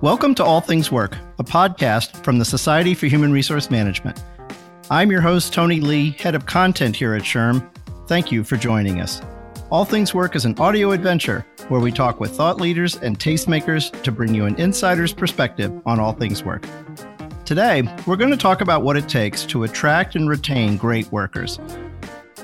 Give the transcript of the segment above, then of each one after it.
Welcome to All Things Work, a podcast from the Society for Human Resource Management. I'm your host, Tony Lee, head of content here at SHRM. Thank you for joining us. All Things Work is an audio adventure where we talk with thought leaders and tastemakers to bring you an insider's perspective on all things work. Today, we're going to talk about what it takes to attract and retain great workers.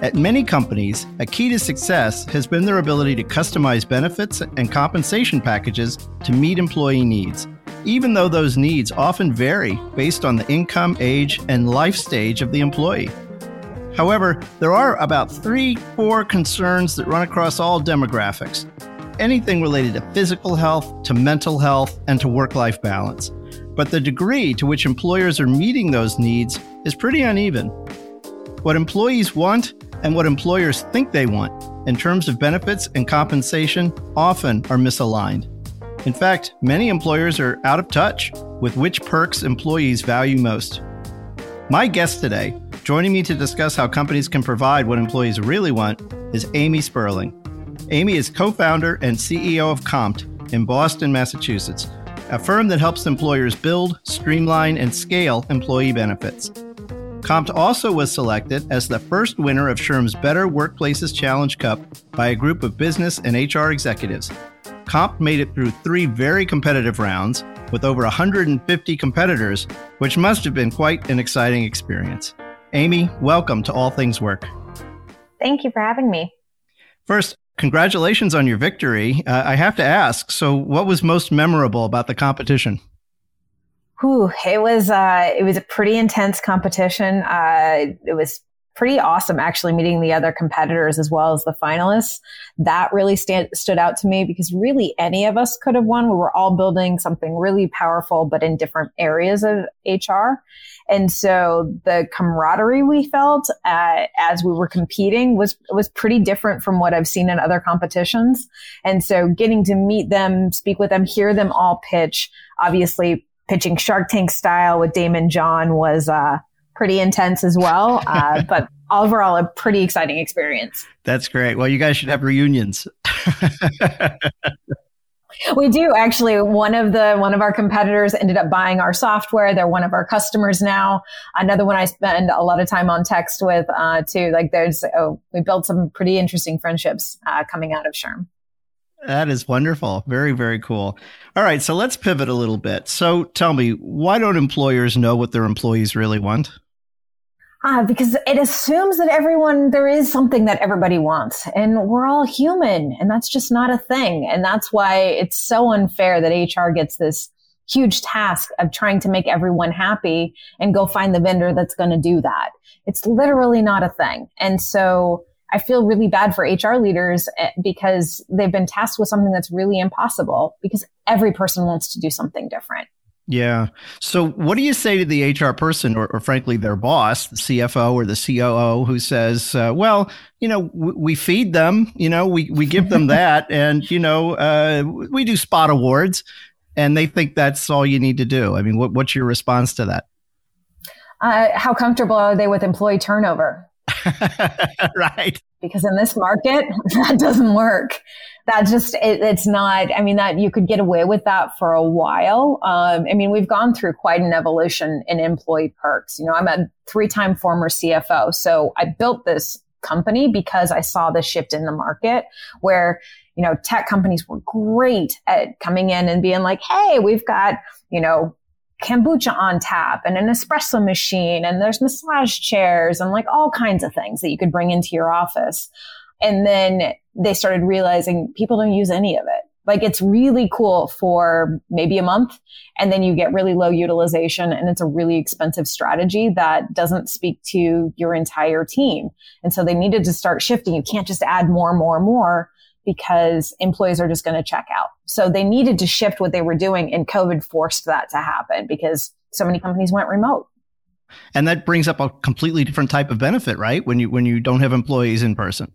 At many companies, a key to success has been their ability to customize benefits and compensation packages to meet employee needs, even though those needs often vary based on the income, age, and life stage of the employee. However, there are about three, four concerns that run across all demographics anything related to physical health, to mental health, and to work life balance. But the degree to which employers are meeting those needs is pretty uneven. What employees want and what employers think they want in terms of benefits and compensation often are misaligned. In fact, many employers are out of touch with which perks employees value most. My guest today, joining me to discuss how companies can provide what employees really want, is Amy Sperling. Amy is co founder and CEO of Compt in Boston, Massachusetts, a firm that helps employers build, streamline, and scale employee benefits. Compt also was selected as the first winner of SHRM's Better Workplaces Challenge Cup by a group of business and HR executives. Compt made it through three very competitive rounds with over 150 competitors, which must have been quite an exciting experience. Amy, welcome to All Things Work. Thank you for having me. First, congratulations on your victory. Uh, I have to ask so, what was most memorable about the competition? Whew, it was uh, it was a pretty intense competition. Uh, it was pretty awesome actually meeting the other competitors as well as the finalists. That really stand, stood out to me because really any of us could have won. We were all building something really powerful, but in different areas of HR. And so the camaraderie we felt uh, as we were competing was was pretty different from what I've seen in other competitions. And so getting to meet them, speak with them, hear them all pitch, obviously pitching Shark Tank style with Daymond John was uh, pretty intense as well. Uh, but overall, a pretty exciting experience. That's great. Well, you guys should have reunions. we do actually. One of the one of our competitors ended up buying our software. They're one of our customers now. Another one I spend a lot of time on text with uh, too. Like there's oh, we built some pretty interesting friendships uh, coming out of SHRM. That is wonderful. Very, very cool. All right. So let's pivot a little bit. So tell me, why don't employers know what their employees really want? Uh, because it assumes that everyone, there is something that everybody wants and we're all human and that's just not a thing. And that's why it's so unfair that HR gets this huge task of trying to make everyone happy and go find the vendor that's going to do that. It's literally not a thing. And so I feel really bad for HR leaders eh, because they've been tasked with something that's really impossible because every person wants to do something different. Yeah. So, what do you say to the HR person, or, or frankly, their boss, the CFO or the COO, who says, uh, "Well, you know, w- we feed them, you know, we we give them that, and you know, uh, we do spot awards, and they think that's all you need to do." I mean, what, what's your response to that? Uh, how comfortable are they with employee turnover? right. Because in this market, that doesn't work. That just, it, it's not, I mean, that you could get away with that for a while. Um, I mean, we've gone through quite an evolution in employee perks. You know, I'm a three time former CFO. So I built this company because I saw the shift in the market where, you know, tech companies were great at coming in and being like, Hey, we've got, you know, kombucha on tap and an espresso machine and there's massage chairs and like all kinds of things that you could bring into your office. And then they started realizing people don't use any of it. Like it's really cool for maybe a month and then you get really low utilization and it's a really expensive strategy that doesn't speak to your entire team. And so they needed to start shifting. You can't just add more more more because employees are just going to check out. So they needed to shift what they were doing and COVID forced that to happen because so many companies went remote. And that brings up a completely different type of benefit, right? When you when you don't have employees in person.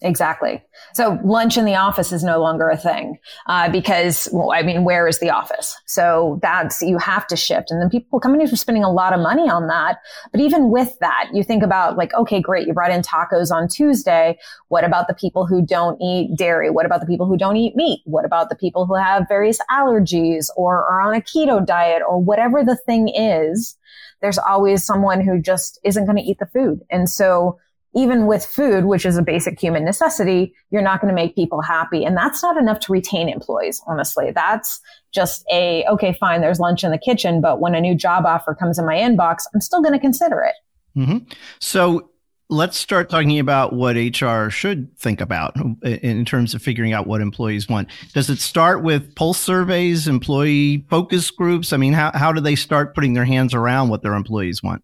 Exactly. So lunch in the office is no longer a thing uh, because, well, I mean, where is the office? So that's you have to shift, and then people companies are spending a lot of money on that. But even with that, you think about like, okay, great, you brought in tacos on Tuesday. What about the people who don't eat dairy? What about the people who don't eat meat? What about the people who have various allergies or are on a keto diet or whatever the thing is? There's always someone who just isn't going to eat the food, and so even with food, which is a basic human necessity, you're not going to make people happy. And that's not enough to retain employees, honestly. That's just a, okay, fine, there's lunch in the kitchen, but when a new job offer comes in my inbox, I'm still going to consider it. Mm-hmm. So let's start talking about what HR should think about in terms of figuring out what employees want. Does it start with pulse surveys, employee focus groups? I mean, how, how do they start putting their hands around what their employees want?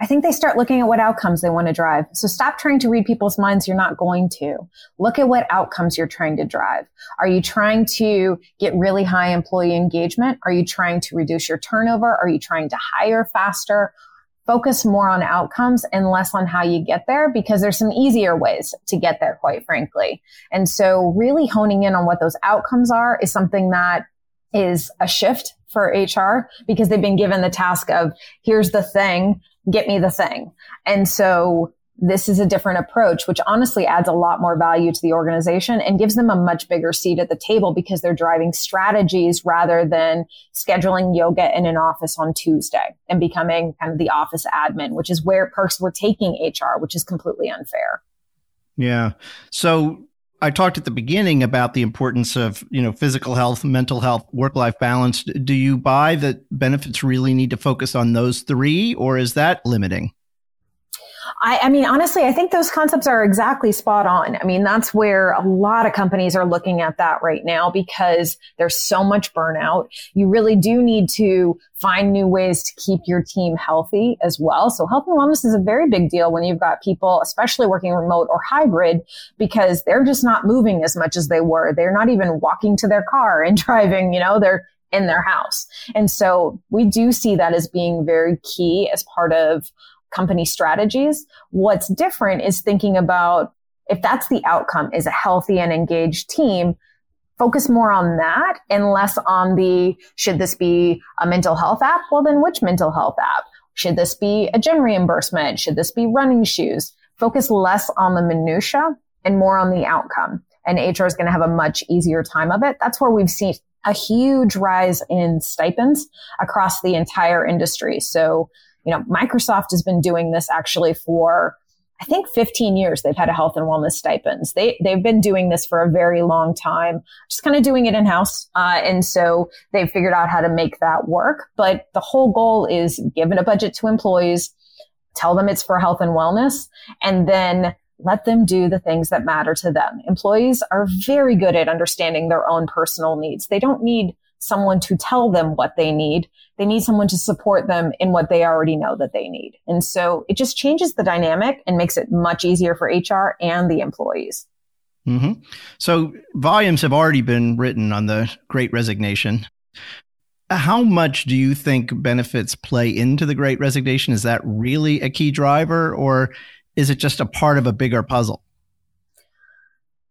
I think they start looking at what outcomes they want to drive. So stop trying to read people's minds. You're not going to. Look at what outcomes you're trying to drive. Are you trying to get really high employee engagement? Are you trying to reduce your turnover? Are you trying to hire faster? Focus more on outcomes and less on how you get there because there's some easier ways to get there, quite frankly. And so really honing in on what those outcomes are is something that is a shift for HR because they've been given the task of here's the thing get me the thing. And so this is a different approach, which honestly adds a lot more value to the organization and gives them a much bigger seat at the table because they're driving strategies rather than scheduling yoga in an office on Tuesday and becoming kind of the office admin, which is where perks were taking HR, which is completely unfair. Yeah. So I talked at the beginning about the importance of, you know, physical health, mental health, work-life balance. Do you buy that benefits really need to focus on those three or is that limiting? I, I, mean, honestly, I think those concepts are exactly spot on. I mean, that's where a lot of companies are looking at that right now because there's so much burnout. You really do need to find new ways to keep your team healthy as well. So health and wellness is a very big deal when you've got people, especially working remote or hybrid, because they're just not moving as much as they were. They're not even walking to their car and driving, you know, they're in their house. And so we do see that as being very key as part of company strategies. What's different is thinking about if that's the outcome is a healthy and engaged team, focus more on that and less on the should this be a mental health app? Well, then which mental health app? Should this be a gym reimbursement? Should this be running shoes? Focus less on the minutia and more on the outcome. And HR is going to have a much easier time of it. That's where we've seen a huge rise in stipends across the entire industry. So you know, Microsoft has been doing this actually for I think 15 years they've had a health and wellness stipends. They they've been doing this for a very long time, just kind of doing it in house, uh, and so they've figured out how to make that work. But the whole goal is given a budget to employees, tell them it's for health and wellness, and then let them do the things that matter to them. Employees are very good at understanding their own personal needs. They don't need someone to tell them what they need. They need someone to support them in what they already know that they need. And so it just changes the dynamic and makes it much easier for HR and the employees. Mm-hmm. So volumes have already been written on the great resignation. How much do you think benefits play into the great resignation? Is that really a key driver or is it just a part of a bigger puzzle?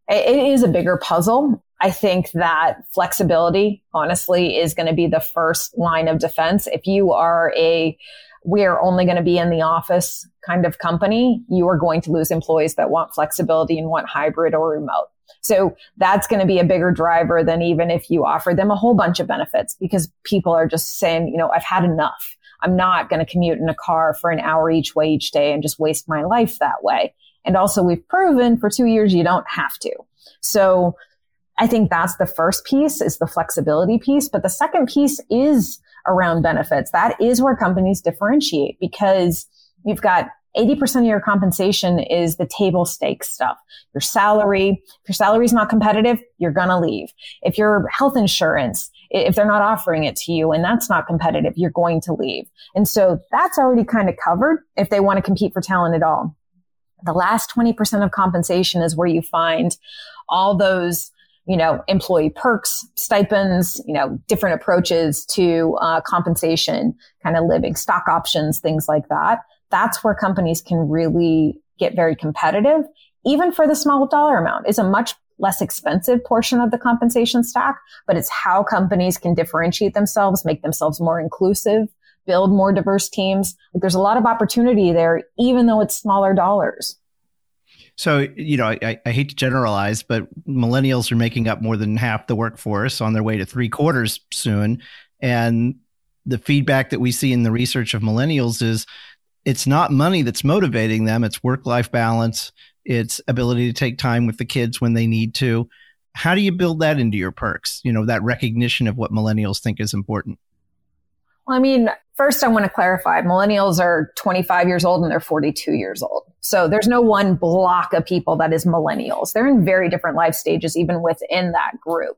It is a bigger puzzle. I think that flexibility, honestly, is going to be the first line of defense. If you are a, we're only going to be in the office kind of company, you are going to lose employees that want flexibility and want hybrid or remote. So that's going to be a bigger driver than even if you offer them a whole bunch of benefits because people are just saying, you know, I've had enough. I'm not going to commute in a car for an hour each way each day and just waste my life that way. And also we've proven for two years you don't have to. So I think that's the first piece is the flexibility piece. But the second piece is around benefits. That is where companies differentiate because you've got 80% of your compensation is the table stakes stuff. Your salary, if your salary is not competitive, you're going to leave. If your health insurance, if they're not offering it to you and that's not competitive, you're going to leave. And so that's already kind of covered if they want to compete for talent at all. The last 20% of compensation is where you find all those you know, employee perks, stipends, you know, different approaches to uh, compensation, kind of living, stock options, things like that. That's where companies can really get very competitive even for the small dollar amount, is a much less expensive portion of the compensation stack, but it's how companies can differentiate themselves, make themselves more inclusive, build more diverse teams. There's a lot of opportunity there, even though it's smaller dollars. So, you know, I, I, hate to generalize, but millennials are making up more than half the workforce on their way to three quarters soon. And the feedback that we see in the research of millennials is it's not money that's motivating them, it's work life balance, it's ability to take time with the kids when they need to. How do you build that into your perks? You know, that recognition of what millennials think is important. Well, I mean, first I want to clarify millennials are 25 years old and they're 42 years old. So there's no one block of people that is millennials. They're in very different life stages, even within that group.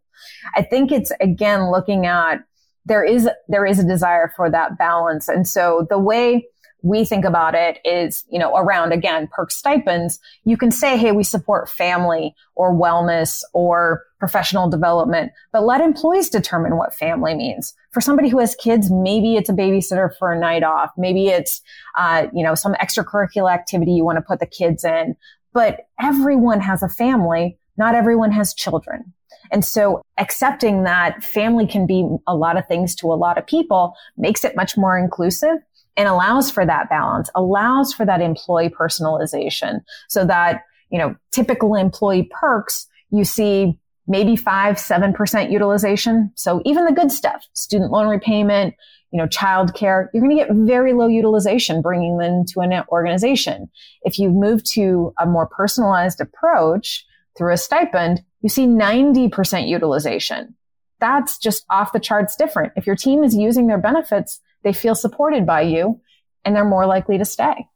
I think it's again looking at there is, there is a desire for that balance. And so the way we think about it is, you know, around again, perk stipends, you can say, Hey, we support family or wellness or professional development, but let employees determine what family means. For somebody who has kids, maybe it's a babysitter for a night off. Maybe it's, uh, you know, some extracurricular activity you want to put the kids in, but everyone has a family. Not everyone has children. And so accepting that family can be a lot of things to a lot of people makes it much more inclusive and allows for that balance, allows for that employee personalization so that, you know, typical employee perks, you see maybe five, 7% utilization. So even the good stuff, student loan repayment, you know, childcare, you're going to get very low utilization bringing them to an organization. If you move to a more personalized approach through a stipend, you see 90% utilization. That's just off the charts different. If your team is using their benefits they feel supported by you and they're more likely to stay.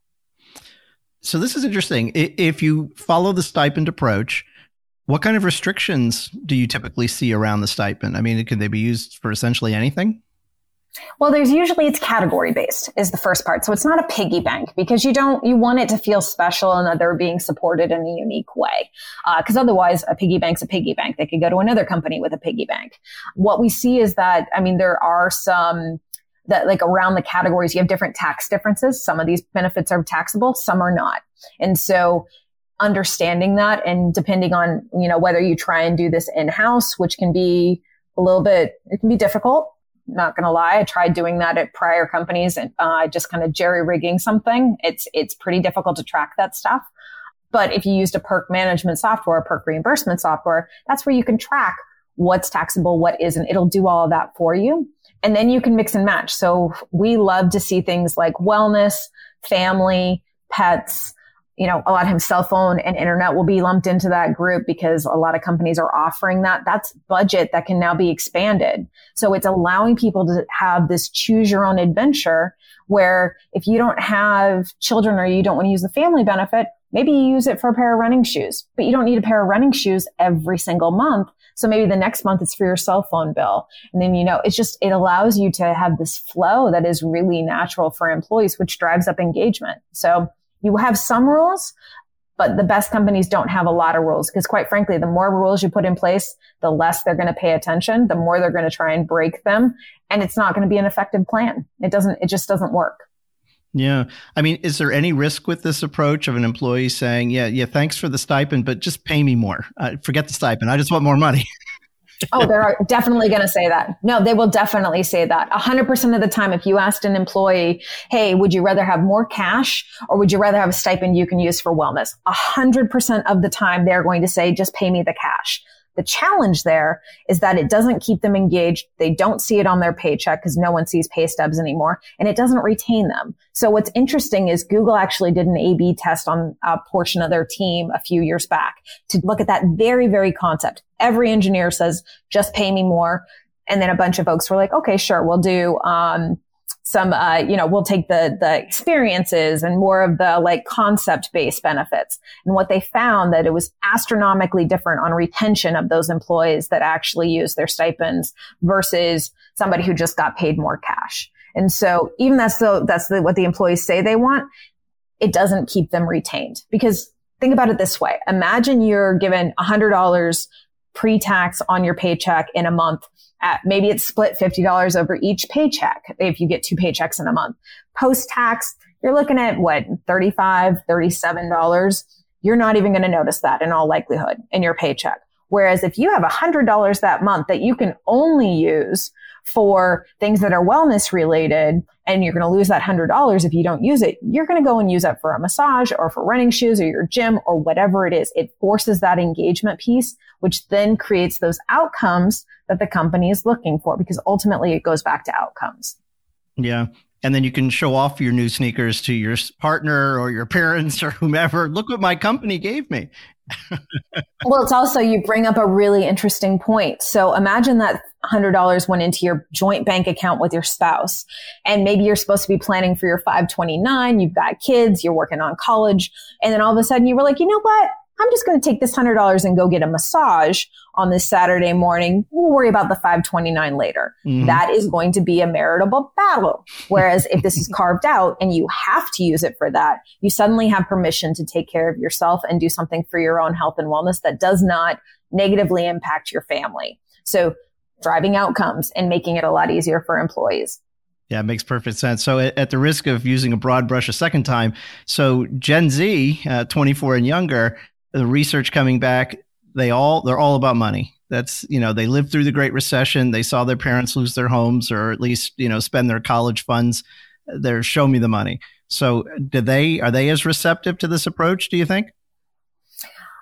So this is interesting. If you follow the stipend approach, what kind of restrictions do you typically see around the stipend? I mean, can they be used for essentially anything? Well, there's usually it's category based is the first part. So it's not a piggy bank because you don't, you want it to feel special and that they're being supported in a unique way. Uh, cause otherwise a piggy bank's a piggy bank. They could go to another company with a piggy bank. What we see is that, I mean, there are some, that like around the categories, you have different tax differences. Some of these benefits are taxable, some are not. And so understanding that and depending on, you know, whether you try and do this in house, which can be a little bit, it can be difficult. Not going to lie. I tried doing that at prior companies and uh, just kind of jerry rigging something. It's, it's pretty difficult to track that stuff. But if you used a perk management software, perk reimbursement software, that's where you can track what's taxable, what isn't. It'll do all of that for you. And then you can mix and match. So we love to see things like wellness, family, pets, you know, a lot of times cell phone and internet will be lumped into that group because a lot of companies are offering that. That's budget that can now be expanded. So it's allowing people to have this choose your own adventure where if you don't have children or you don't want to use the family benefit, maybe you use it for a pair of running shoes, but you don't need a pair of running shoes every single month. So maybe the next month it's for your cell phone bill. And then, you know, it's just, it allows you to have this flow that is really natural for employees, which drives up engagement. So you have some rules, but the best companies don't have a lot of rules because quite frankly, the more rules you put in place, the less they're going to pay attention, the more they're going to try and break them. And it's not going to be an effective plan. It doesn't, it just doesn't work. Yeah. I mean, is there any risk with this approach of an employee saying, yeah, yeah, thanks for the stipend, but just pay me more? Uh, forget the stipend. I just want more money. oh, they're definitely going to say that. No, they will definitely say that. 100% of the time, if you asked an employee, hey, would you rather have more cash or would you rather have a stipend you can use for wellness? 100% of the time, they're going to say, just pay me the cash. The challenge there is that it doesn't keep them engaged. They don't see it on their paycheck because no one sees pay stubs anymore and it doesn't retain them. So what's interesting is Google actually did an A-B test on a portion of their team a few years back to look at that very, very concept. Every engineer says, just pay me more. And then a bunch of folks were like, okay, sure, we'll do, um, some, uh, you know, we'll take the, the experiences and more of the like concept based benefits. And what they found that it was astronomically different on retention of those employees that actually use their stipends versus somebody who just got paid more cash. And so even that's the, that's the, what the employees say they want. It doesn't keep them retained because think about it this way. Imagine you're given a hundred dollars pre-tax on your paycheck in a month at maybe it's split $50 over each paycheck if you get two paychecks in a month. Post tax, you're looking at what, $35, $37. you're not even going to notice that in all likelihood in your paycheck. Whereas if you have $100 that month that you can only use for things that are wellness related and you're going to lose that $100 if you don't use it, you're going to go and use it for a massage or for running shoes or your gym or whatever it is. It forces that engagement piece, which then creates those outcomes that the company is looking for because ultimately it goes back to outcomes. Yeah. And then you can show off your new sneakers to your partner or your parents or whomever. Look what my company gave me. Well, it's also, you bring up a really interesting point. So imagine that $100 went into your joint bank account with your spouse. And maybe you're supposed to be planning for your 529. You've got kids, you're working on college. And then all of a sudden you were like, you know what? I'm just going to take this $100 and go get a massage on this Saturday morning. We'll worry about the 529 later. Mm-hmm. That is going to be a meritable battle. Whereas if this is carved out and you have to use it for that, you suddenly have permission to take care of yourself and do something for your own health and wellness that does not negatively impact your family. So driving outcomes and making it a lot easier for employees. Yeah, it makes perfect sense. So, at the risk of using a broad brush a second time, so Gen Z, uh, 24 and younger, the research coming back, they all they're all about money. That's you know they lived through the Great Recession. They saw their parents lose their homes, or at least you know spend their college funds. They're show me the money. So, do they are they as receptive to this approach? Do you think?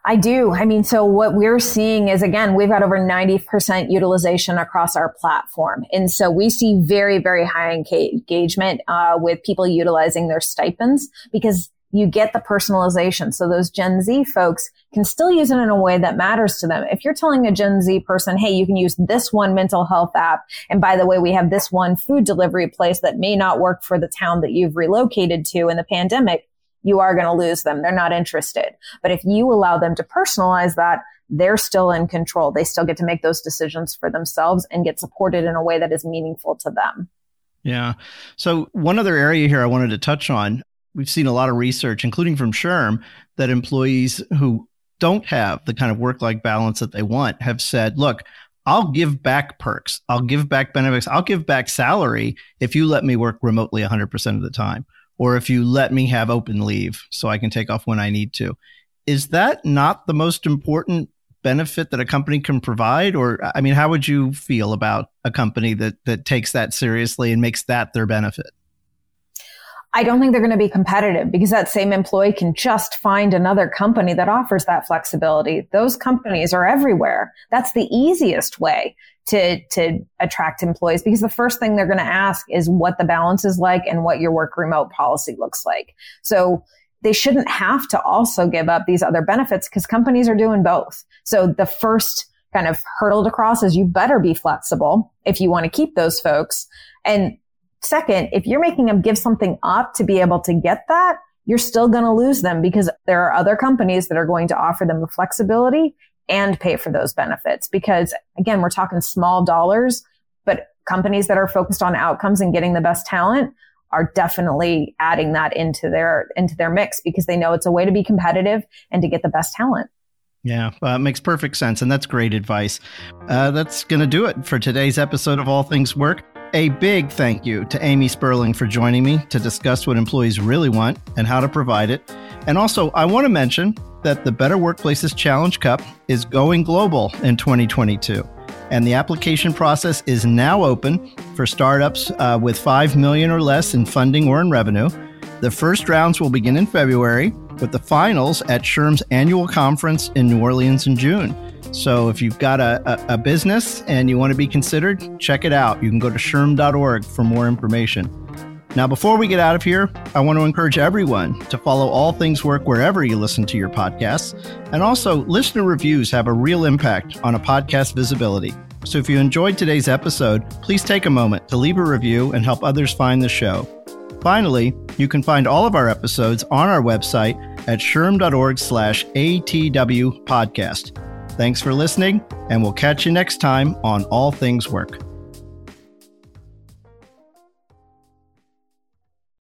I do. I mean, so what we're seeing is again, we've got over 90% utilization across our platform. And so we see very, very high engagement uh, with people utilizing their stipends because you get the personalization. So those Gen Z folks can still use it in a way that matters to them. If you're telling a Gen Z person, hey, you can use this one mental health app. And by the way, we have this one food delivery place that may not work for the town that you've relocated to in the pandemic. You are going to lose them. They're not interested. But if you allow them to personalize that, they're still in control. They still get to make those decisions for themselves and get supported in a way that is meaningful to them. Yeah. So, one other area here I wanted to touch on we've seen a lot of research, including from SHRM, that employees who don't have the kind of work life balance that they want have said, look, I'll give back perks. I'll give back benefits. I'll give back salary if you let me work remotely 100% of the time, or if you let me have open leave so I can take off when I need to. Is that not the most important benefit that a company can provide? Or, I mean, how would you feel about a company that, that takes that seriously and makes that their benefit? I don't think they're going to be competitive because that same employee can just find another company that offers that flexibility. Those companies are everywhere. That's the easiest way to, to attract employees because the first thing they're going to ask is what the balance is like and what your work remote policy looks like. So they shouldn't have to also give up these other benefits because companies are doing both. So the first kind of hurdle to cross is you better be flexible if you want to keep those folks. And Second, if you're making them give something up to be able to get that, you're still going to lose them because there are other companies that are going to offer them the flexibility and pay for those benefits. Because again, we're talking small dollars, but companies that are focused on outcomes and getting the best talent are definitely adding that into their into their mix because they know it's a way to be competitive and to get the best talent. Yeah, uh, makes perfect sense, and that's great advice. Uh, that's going to do it for today's episode of All Things Work. A big thank you to Amy Sperling for joining me to discuss what employees really want and how to provide it. And also, I want to mention that the Better Workplaces Challenge Cup is going global in 2022. And the application process is now open for startups uh, with 5 million or less in funding or in revenue. The first rounds will begin in February, with the finals at SHRM's annual conference in New Orleans in June. So if you've got a, a, a, business and you want to be considered, check it out. You can go to shrm.org for more information. Now, before we get out of here, I want to encourage everyone to follow All Things Work wherever you listen to your podcasts. And also, listener reviews have a real impact on a podcast visibility. So if you enjoyed today's episode, please take a moment to leave a review and help others find the show. Finally, you can find all of our episodes on our website at shrm.org slash ATW podcast. Thanks for listening, and we'll catch you next time on All Things Work.